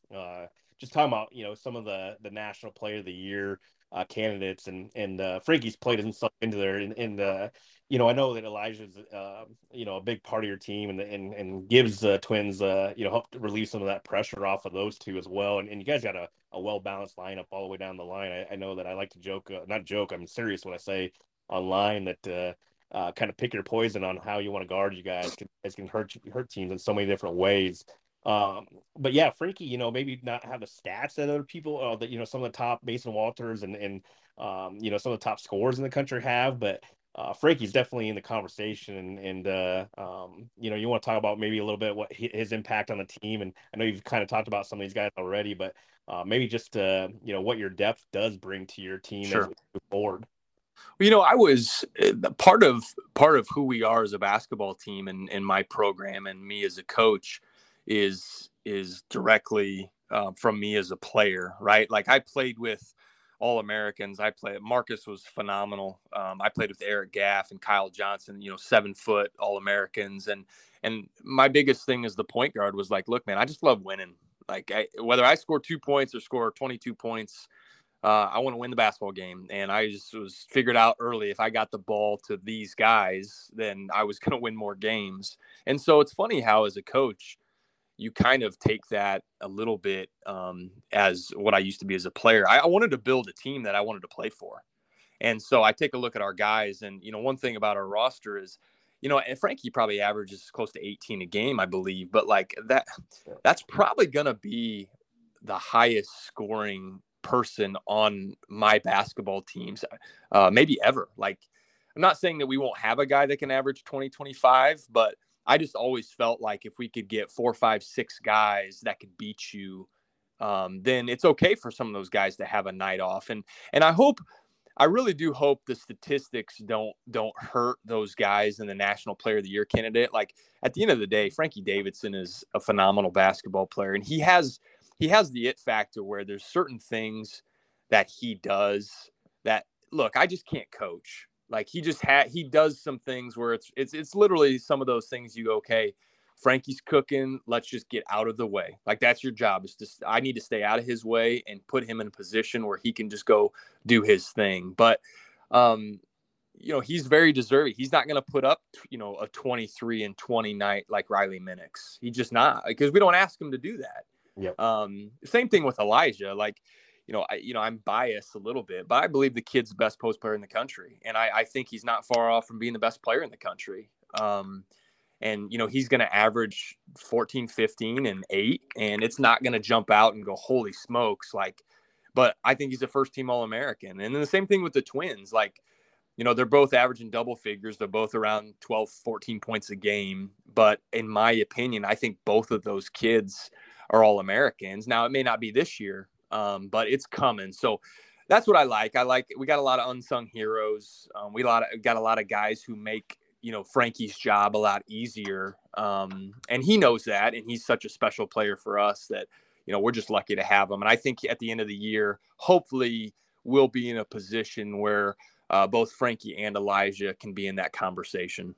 just talking about you know some of the the national player of the year uh, candidates, and and uh, Frankie's played himself into there. And, and uh, you know, I know that Elijah's uh, you know a big part of your team, and and and gives the Twins uh, you know help relieve some of that pressure off of those two as well. And, and you guys got a, a well balanced lineup all the way down the line. I, I know that I like to joke, uh, not joke. I'm serious when I say online that. Uh, uh, kind of pick your poison on how you want to guard you guys. It can hurt hurt teams in so many different ways. Um, but yeah, Frankie, you know, maybe not have the stats that other people, uh, that you know, some of the top Mason Walters and and um, you know, some of the top scorers in the country have, but uh, Frankie's definitely in the conversation, and, and uh, um, you know, you want to talk about maybe a little bit what his impact on the team, and I know you've kind of talked about some of these guys already, but uh, maybe just uh, you know what your depth does bring to your team sure. as move forward. Well, you know, I was eh, part of part of who we are as a basketball team, and in my program, and me as a coach, is is directly uh, from me as a player, right? Like I played with all Americans. I played. Marcus was phenomenal. Um, I played with Eric Gaff and Kyle Johnson. You know, seven foot All Americans. And and my biggest thing as the point guard was like, look, man, I just love winning. Like I, whether I score two points or score twenty two points, uh, I want to win the basketball game. And I just was figured out early if I got the ball to these guys, then I was going to win more games. And so it's funny how as a coach you kind of take that a little bit um, as what I used to be as a player. I, I, wanted to build a team that I wanted to play for. And so I take a look at our guys, and you know, one thing about our roster is, you know, and Frankie probably averages close to 18 a game, I believe, but like that, that's probably gonna be the highest scoring person on my basketball teams, uh, maybe ever. Like, I'm not saying that we won't have a guy that can average 20, 25, but I just always felt like if we could get four, five, six guys that could beat you, um, then it's okay for some of those guys to have a night off. And and I hope, I really do hope the statistics don't don't hurt those guys in the National Player of the Year candidate. Like at the end of the day, Frankie Davidson is a phenomenal basketball player, and he has he has the it factor where there's certain things that he does that look I just can't coach like he just had he does some things where it's it's it's literally some of those things you go, okay, Frankie's cooking, let's just get out of the way. Like that's your job is just I need to stay out of his way and put him in a position where he can just go do his thing. But um you know, he's very deserving. He's not going to put up, you know, a 23 and 20 night like Riley Minix. He's just not because we don't ask him to do that. Yeah. Um, same thing with Elijah. Like, you know, I, you know, I'm biased a little bit, but I believe the kid's the best post player in the country, and I, I think he's not far off from being the best player in the country. Um, and you know, he's going to average 14, 15, and eight, and it's not going to jump out and go, holy smokes, like. But I think he's a first team All American, and then the same thing with the twins, like. You know, they're both averaging double figures. They're both around 12, 14 points a game. But in my opinion, I think both of those kids are all Americans. Now, it may not be this year, um, but it's coming. So that's what I like. I like we got a lot of unsung heroes. Um, we lot of, got a lot of guys who make you know Frankie's job a lot easier, um, and he knows that, and he's such a special player for us that you know we're just lucky to have him. And I think at the end of the year, hopefully, we'll be in a position where uh, both Frankie and Elijah can be in that conversation.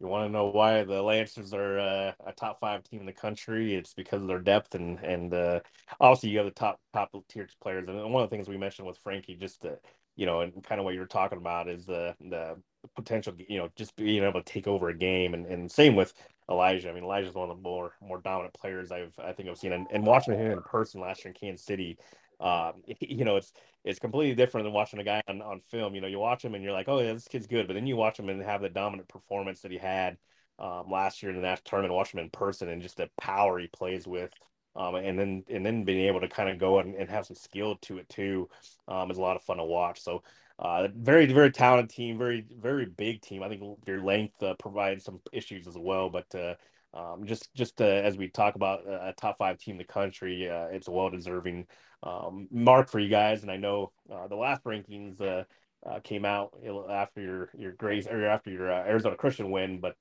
You want to know why the Lancers are uh, a top five team in the country? It's because of their depth and and uh, obviously you have the top top tier players. And one of the things we mentioned with Frankie, just to, you know, and kind of what you're talking about is the the potential, you know, just being able to take over a game. And, and same with Elijah. I mean, Elijah's one of the more more dominant players I've I think I've seen. And, and watching him in person last year in Kansas City, um, you know, it's it's completely different than watching a guy on, on film. You know, you watch him and you're like, oh, yeah, this kid's good, but then you watch him and have the dominant performance that he had um, last year in the national tournament. Watch him in person and just the power he plays with. Um, and then and then being able to kind of go and, and have some skill to it too um, is a lot of fun to watch. So uh, very very talented team, very very big team. I think your length uh, provides some issues as well, but uh, um, just just uh, as we talk about a top five team in the country, uh, it's a well deserving um, mark for you guys. And I know uh, the last rankings uh, uh, came out after your your Grace or after your uh, Arizona Christian win, but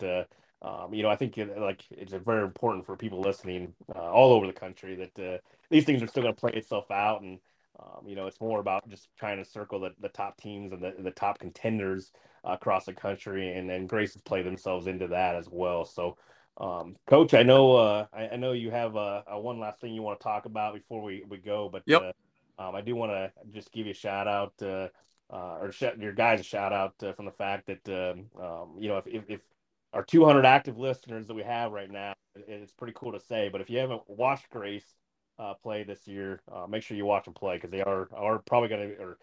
um, you know I think it, like it's very important for people listening all over the country that these things are still going to play itself out, and um, you know it's more about just trying to circle the, the top teams and the, the top contenders across the country, and then Grace has played themselves into that as well. So. Um, Coach, I know uh, I, I, know you have uh, a one last thing you want to talk about before we, we go, but yep. uh, um, I do want to just give you a shout out uh, uh, or sh- your guys a shout out uh, from the fact that um, um, you know if, if, if, our 200 active listeners that we have right now, it's pretty cool to say. But if you haven't watched Grace play this year, make sure you watch them play because they are are probably going to or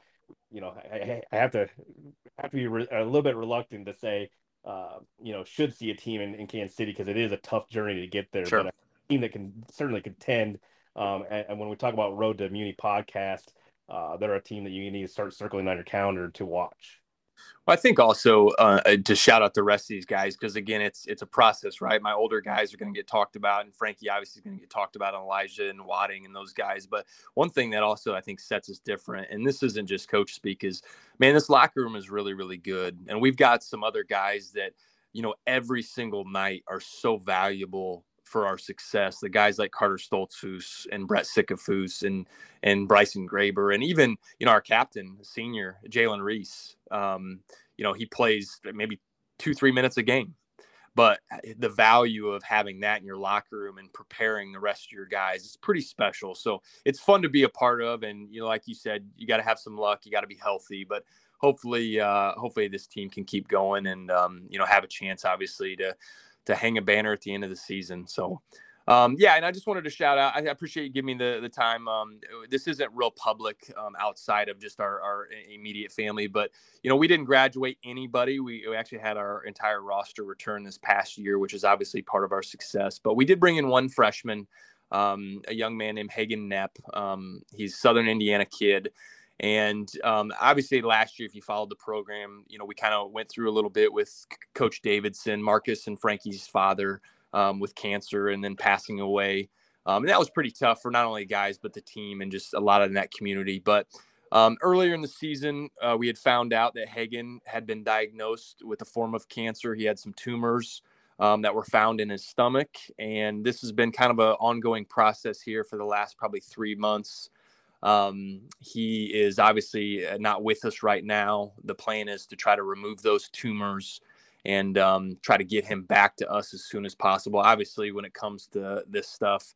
you know I, I, have to have to be re- a little bit reluctant to say uh, you know, should see a team in, in Kansas City because it is a tough journey to get there. Sure. But a team that can certainly contend. Um, and, and, when we talk about Road to Muni podcast, uh, they're a team that you need to start circling on your calendar to watch. Well, I think also uh, uh, to shout out the rest of these guys because again, it's it's a process, right? My older guys are going to get talked about, and Frankie obviously is going to get talked about, and Elijah and Wadding and those guys. But one thing that also I think sets us different, and this isn't just coach speak, is man, this locker room is really really good, and we've got some other guys that you know every single night are so valuable for our success. The guys like Carter Stoltzfus and Brett Sikafus and and Bryson Graber and even you know our captain, senior Jalen Reese. Um, you know he plays maybe two three minutes a game, but the value of having that in your locker room and preparing the rest of your guys is pretty special. So it's fun to be a part of. And you know, like you said, you got to have some luck. You got to be healthy, but hopefully, uh, hopefully this team can keep going and um, you know have a chance, obviously to to hang a banner at the end of the season. So, um, yeah, and I just wanted to shout out. I appreciate you giving me the the time. Um, this isn't real public um, outside of just our, our immediate family, but you know we didn't graduate anybody. We, we, actually had our entire roster return this past year, which is obviously part of our success. But we did bring in one freshman, um, a young man named Hagen. Um, he's Southern Indiana kid. And um, obviously, last year, if you followed the program, you know, we kind of went through a little bit with Coach Davidson, Marcus and Frankie's father um, with cancer and then passing away. Um, and that was pretty tough for not only guys, but the team and just a lot of that community. But um, earlier in the season, uh, we had found out that Hagen had been diagnosed with a form of cancer. He had some tumors um, that were found in his stomach. And this has been kind of an ongoing process here for the last probably three months. Um, he is obviously uh, not with us right now. The plan is to try to remove those tumors and um, try to get him back to us as soon as possible. Obviously, when it comes to this stuff,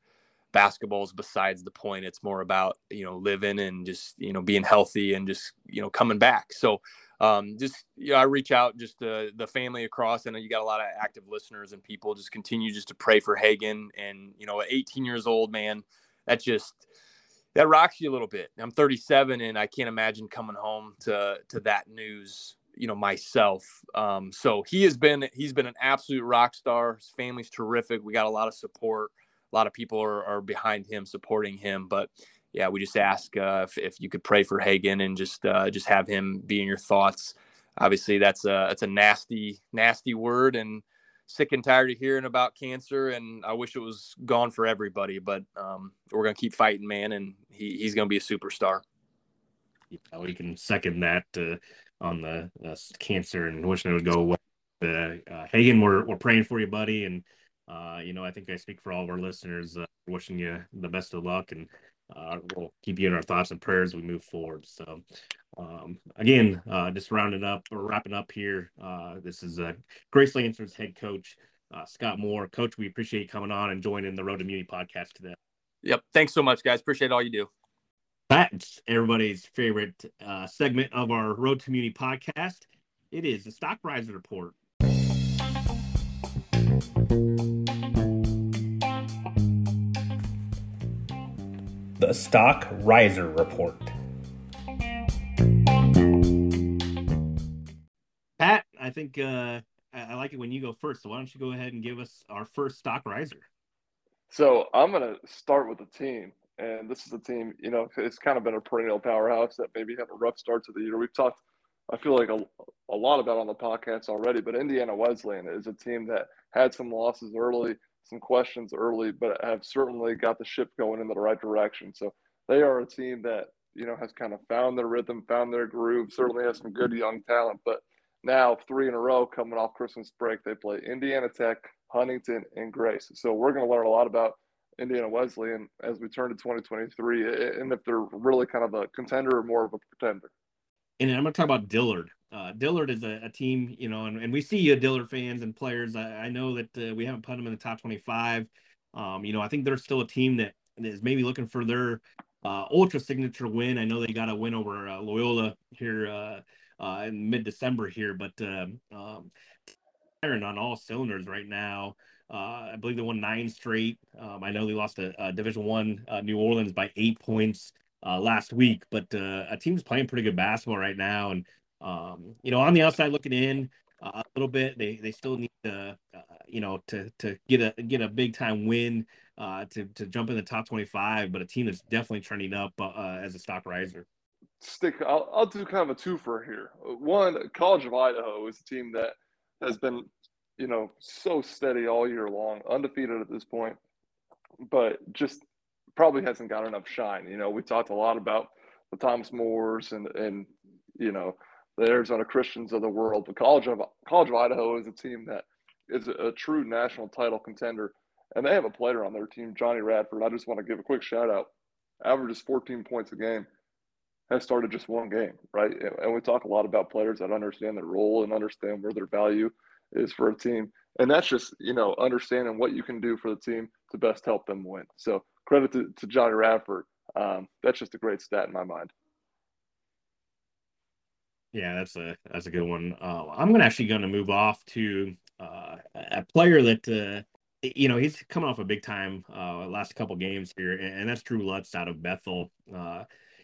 basketball is besides the point. It's more about you know living and just you know being healthy and just you know coming back. So um, just you know, I reach out just the family across. I know you got a lot of active listeners and people. Just continue just to pray for Hagen and you know, 18 years old man. That just that rocks you a little bit. I'm 37 and I can't imagine coming home to to that news, you know, myself. Um, so he has been he's been an absolute rock star. His family's terrific. We got a lot of support. A lot of people are, are behind him, supporting him. But yeah, we just ask uh, if, if you could pray for Hagen and just uh, just have him be in your thoughts. Obviously, that's a that's a nasty nasty word and sick and tired of hearing about cancer, and I wish it was gone for everybody. But um, we're gonna keep fighting, man, and he, he's gonna be a superstar. Yeah, we can second that uh, on the uh, cancer and wishing it would go away. Uh, uh, Hagen, we're we're praying for you, buddy, and uh, you know I think I speak for all of our listeners, uh, wishing you the best of luck, and we'll keep you in our thoughts and prayers as we move forward. So, um, again, uh, just rounding up or wrapping up here. Uh, this is uh, Grace Lancers head coach uh, Scott Moore. Coach, we appreciate you coming on and joining the Road to Muni podcast today. Yep. Thanks so much, guys. Appreciate all you do. That's everybody's favorite uh, segment of our Road to Muni podcast. It is the Stock Riser Report. The Stock Riser Report. I think uh, I like it when you go first. So why don't you go ahead and give us our first stock riser? So I'm going to start with the team. And this is a team, you know, it's kind of been a perennial powerhouse that maybe had a rough start to the year. We've talked, I feel like, a, a lot about on the podcast already, but Indiana Wesleyan is a team that had some losses early, some questions early, but have certainly got the ship going in the right direction. So they are a team that, you know, has kind of found their rhythm, found their groove, certainly has some good young talent, but now three in a row coming off Christmas break. They play Indiana Tech, Huntington, and Grace. So we're going to learn a lot about Indiana Wesleyan as we turn to 2023, and if they're really kind of a contender or more of a pretender. And I'm going to talk about Dillard. Uh, Dillard is a, a, team, you know, and, and we see you Dillard fans and players. I, I know that uh, we haven't put them in the top 25. Um, you know, I think they're still a team that is maybe looking for their uh, ultra signature win. I know they got a win over uh, Loyola here uh, uh, in mid December here, but um, um, on all cylinders right now. Uh, I believe they won nine straight. Um, I know they lost a, a Division One uh, New Orleans by eight points uh, last week, but uh, a team's playing pretty good basketball right now. And um, you know, on the outside looking in uh, a little bit, they they still need to uh, you know to to get a get a big time win to to jump in the top twenty five. But a team that's definitely trending up as a stock riser. Stick. I'll, I'll do kind of a twofer here. One, College of Idaho is a team that has been, you know, so steady all year long, undefeated at this point, but just probably hasn't got enough shine. You know, we talked a lot about the Thomas Mores and and you know the Arizona Christians of the world, but College of College of Idaho is a team that is a, a true national title contender, and they have a player on their team, Johnny Radford. I just want to give a quick shout out. Averages 14 points a game has started just one game, right? And we talk a lot about players that understand their role and understand where their value is for a team. And that's just, you know, understanding what you can do for the team to best help them win. So credit to, to Johnny Radford. Um, that's just a great stat in my mind. Yeah, that's a that's a good one. Uh, I'm gonna actually going to move off to uh, a player that uh, you know he's coming off a big time uh, last couple games here, and, and that's Drew Lutz out of Bethel.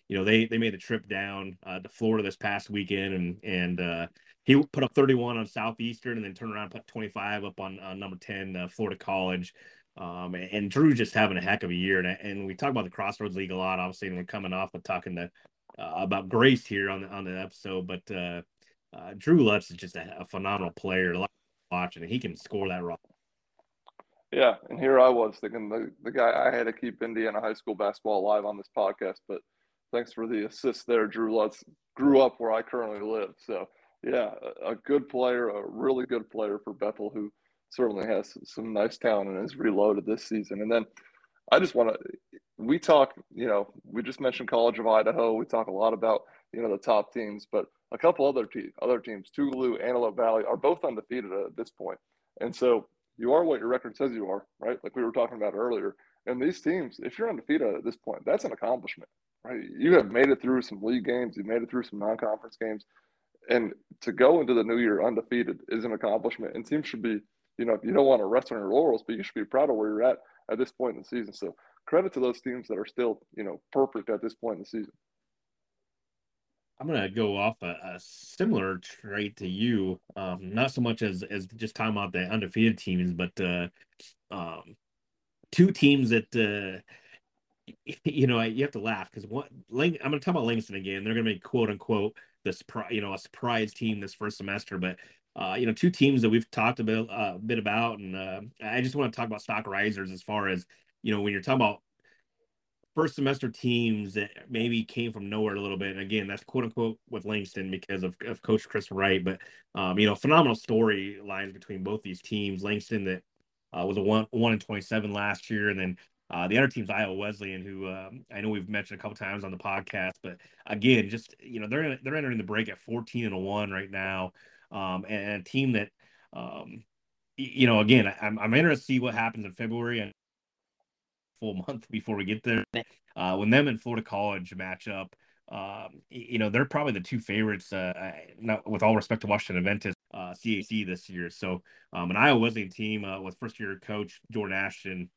Uh, you know they they made the trip down uh, to Florida this past weekend, and and uh, he put up 31 on Southeastern, and then turned around and put 25 up on, on number 10 uh, Florida College. Um, and, and Drew just having a heck of a year, and, and we talk about the Crossroads League a lot. Obviously, and we're coming off of talking to uh, about Grace here on the on the episode, but uh, uh, Drew Lutz is just a, a phenomenal player to watch, and he can score that rock. Yeah, and here I was thinking the, the guy I had to keep Indiana high school basketball alive on this podcast, but thanks for the assist there, Drew Lutz. Grew up where I currently live, so yeah, a, good player, a really good player for Bethel, who certainly has some nice talent and is reloaded this season. And then I just want to, we talk, you know, we just mentioned College of Idaho. We talk a lot about, you know, the top teams, but a couple other te- other teams, Tougaloo, Antelope Valley, are both undefeated at this point. And so you are what your record says you are, right? Like we were talking about earlier. And these teams, if you're undefeated at this point, that's an accomplishment, right? You have made it through some league games, you've made it through some non-conference games, and to go into the new year undefeated is an accomplishment. And teams should be, you know, you don't want to rest on your laurels, but you should be proud of where you're at at this point in the season. So credit to those teams that are still, you know, perfect at this point in the season. I'm gonna go off a, a similar trait to you, um, not so much as as just talking about the undefeated teams, but uh, um, two teams that uh, you know you have to laugh because what I'm going to talk about Langston again. They're going to be quote unquote the surprise, you know, a surprise team this first semester, but uh, you know, two teams that we've talked a bit, uh, a bit about, and uh, I just want to talk about stock risers as far as you know when you're talking about first semester teams that maybe came from nowhere a little bit. And again, that's quote unquote with Langston because of, of Coach Chris Wright. But um, you know, phenomenal storylines between both these teams. Langston that uh, was a one one in twenty seven last year, and then uh, the other team's Iowa Wesleyan, who um, I know we've mentioned a couple times on the podcast, but again, just you know they're they're entering the break at fourteen and a one right now, um, and a team that um, you know again I'm I'm interested to see what happens in February and full month before we get there. Uh, when them and Florida College match up, um, you know they're probably the two favorites. Uh, not with all respect to Washington Adventist uh, CAC this year. So um, an Iowa Wesleyan team uh, with first year coach Jordan Ashton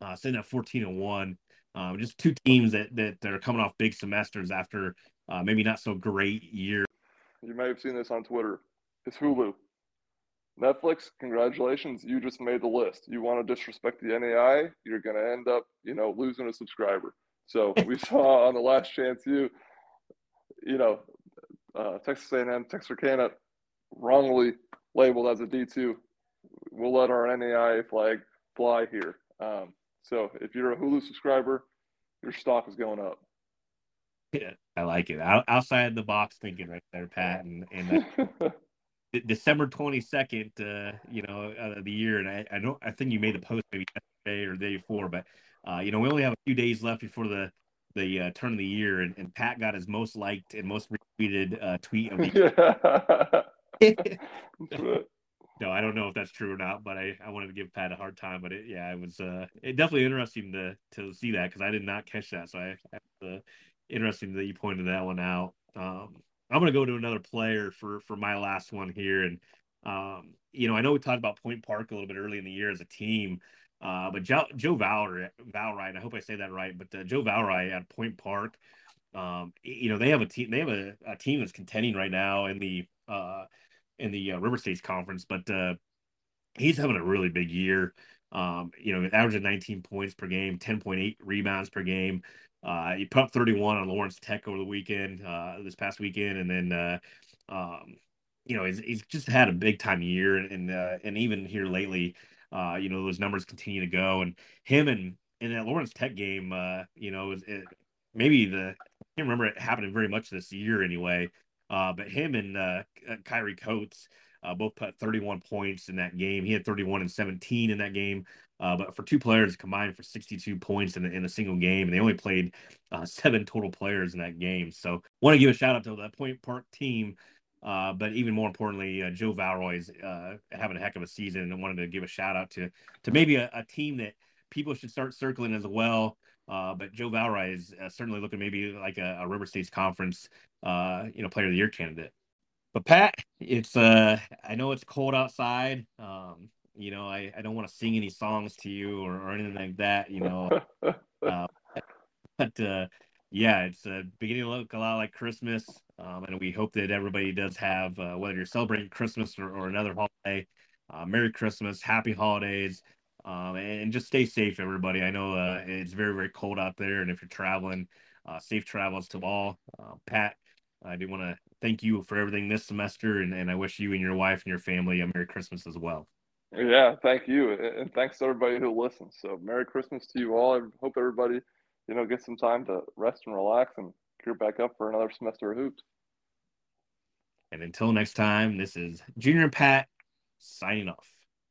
uh, sitting at 14 and one. Um, just two teams that, that, are coming off big semesters after uh, maybe not so great year. You may have seen this on Twitter. It's Hulu. Netflix, congratulations, you just made the list. You want to disrespect the NAIA, you're going to end up, you know, losing a subscriber. So we saw on the last chance you, you know, uh, Texas A&M, Texarkana, wrongly labeled as a D2. We'll let our NAIA flag fly here. Um, so if you're a Hulu subscriber, your stock is going up. Yeah, I like it. outside the box thinking right there, Pat. And, and uh, December 22nd, uh, you know, of the year. And I, I don't, I think you made the post maybe yesterday or the day before, but, uh, you know, we only have a few days left before the, the uh, turn of the year. And, and Pat got his most liked and most retweeted uh, tweet of the year. No, I don't know if that's true or not, but I, I wanted to give Pat a hard time. But it, yeah, it was uh, it definitely interesting to to see that because I did not catch that. So I, I uh, interesting that you pointed that one out. Um, I'm gonna go to another player for for my last one here, and um, you know I know we talked about Point Park a little bit early in the year as a team, uh, but Joe, Joe Valry, Valry, I hope I say that right, but uh, Joe Valry at Point Park, um, you know they have a team, they have a, a team that's contending right now in the uh, in the uh, River States Conference, but uh, he's having a really big year. Um, you know, averaging 19 points per game, 10.8 rebounds per game. uh, he put up 31 on Lawrence Tech over the weekend, uh, this past weekend, and then uh, um, you know he's, he's just had a big time year, and and, uh, and even here lately, uh, you know those numbers continue to go, and him and in that Lawrence Tech game, uh, you know, it, it, maybe the I can't remember it happening very much this year anyway, uh, but him and uh, Kyrie Coates. Uh, both put 31 points in that game. He had 31 and 17 in that game. Uh, but for two players combined for 62 points in, in a single game, and they only played uh, seven total players in that game. So, want to give a shout out to that Point Park team. Uh, but even more importantly, uh, Joe Valroy is uh, having a heck of a season, and wanted to give a shout out to to maybe a, a team that people should start circling as well. Uh, but Joe Valroy is certainly looking maybe like a, a River States Conference, uh, you know, Player of the Year candidate. But Pat, it's uh, I know it's cold outside. Um, you know, I, I don't want to sing any songs to you or, or anything like that, you know. uh, but uh, yeah, it's uh, beginning to look a lot like Christmas. Um, and we hope that everybody does have, uh, whether you're celebrating Christmas or, or another holiday, uh, Merry Christmas, Happy Holidays, um, and just stay safe, everybody. I know uh, it's very, very cold out there. And if you're traveling, uh, safe travels to all. Uh, Pat, I do want to thank you for everything this semester, and, and I wish you and your wife and your family a Merry Christmas as well. Yeah, thank you, and thanks to everybody who listens. So, Merry Christmas to you all. I hope everybody, you know, gets some time to rest and relax and gear back up for another semester of hoops. And until next time, this is Junior Pat signing off.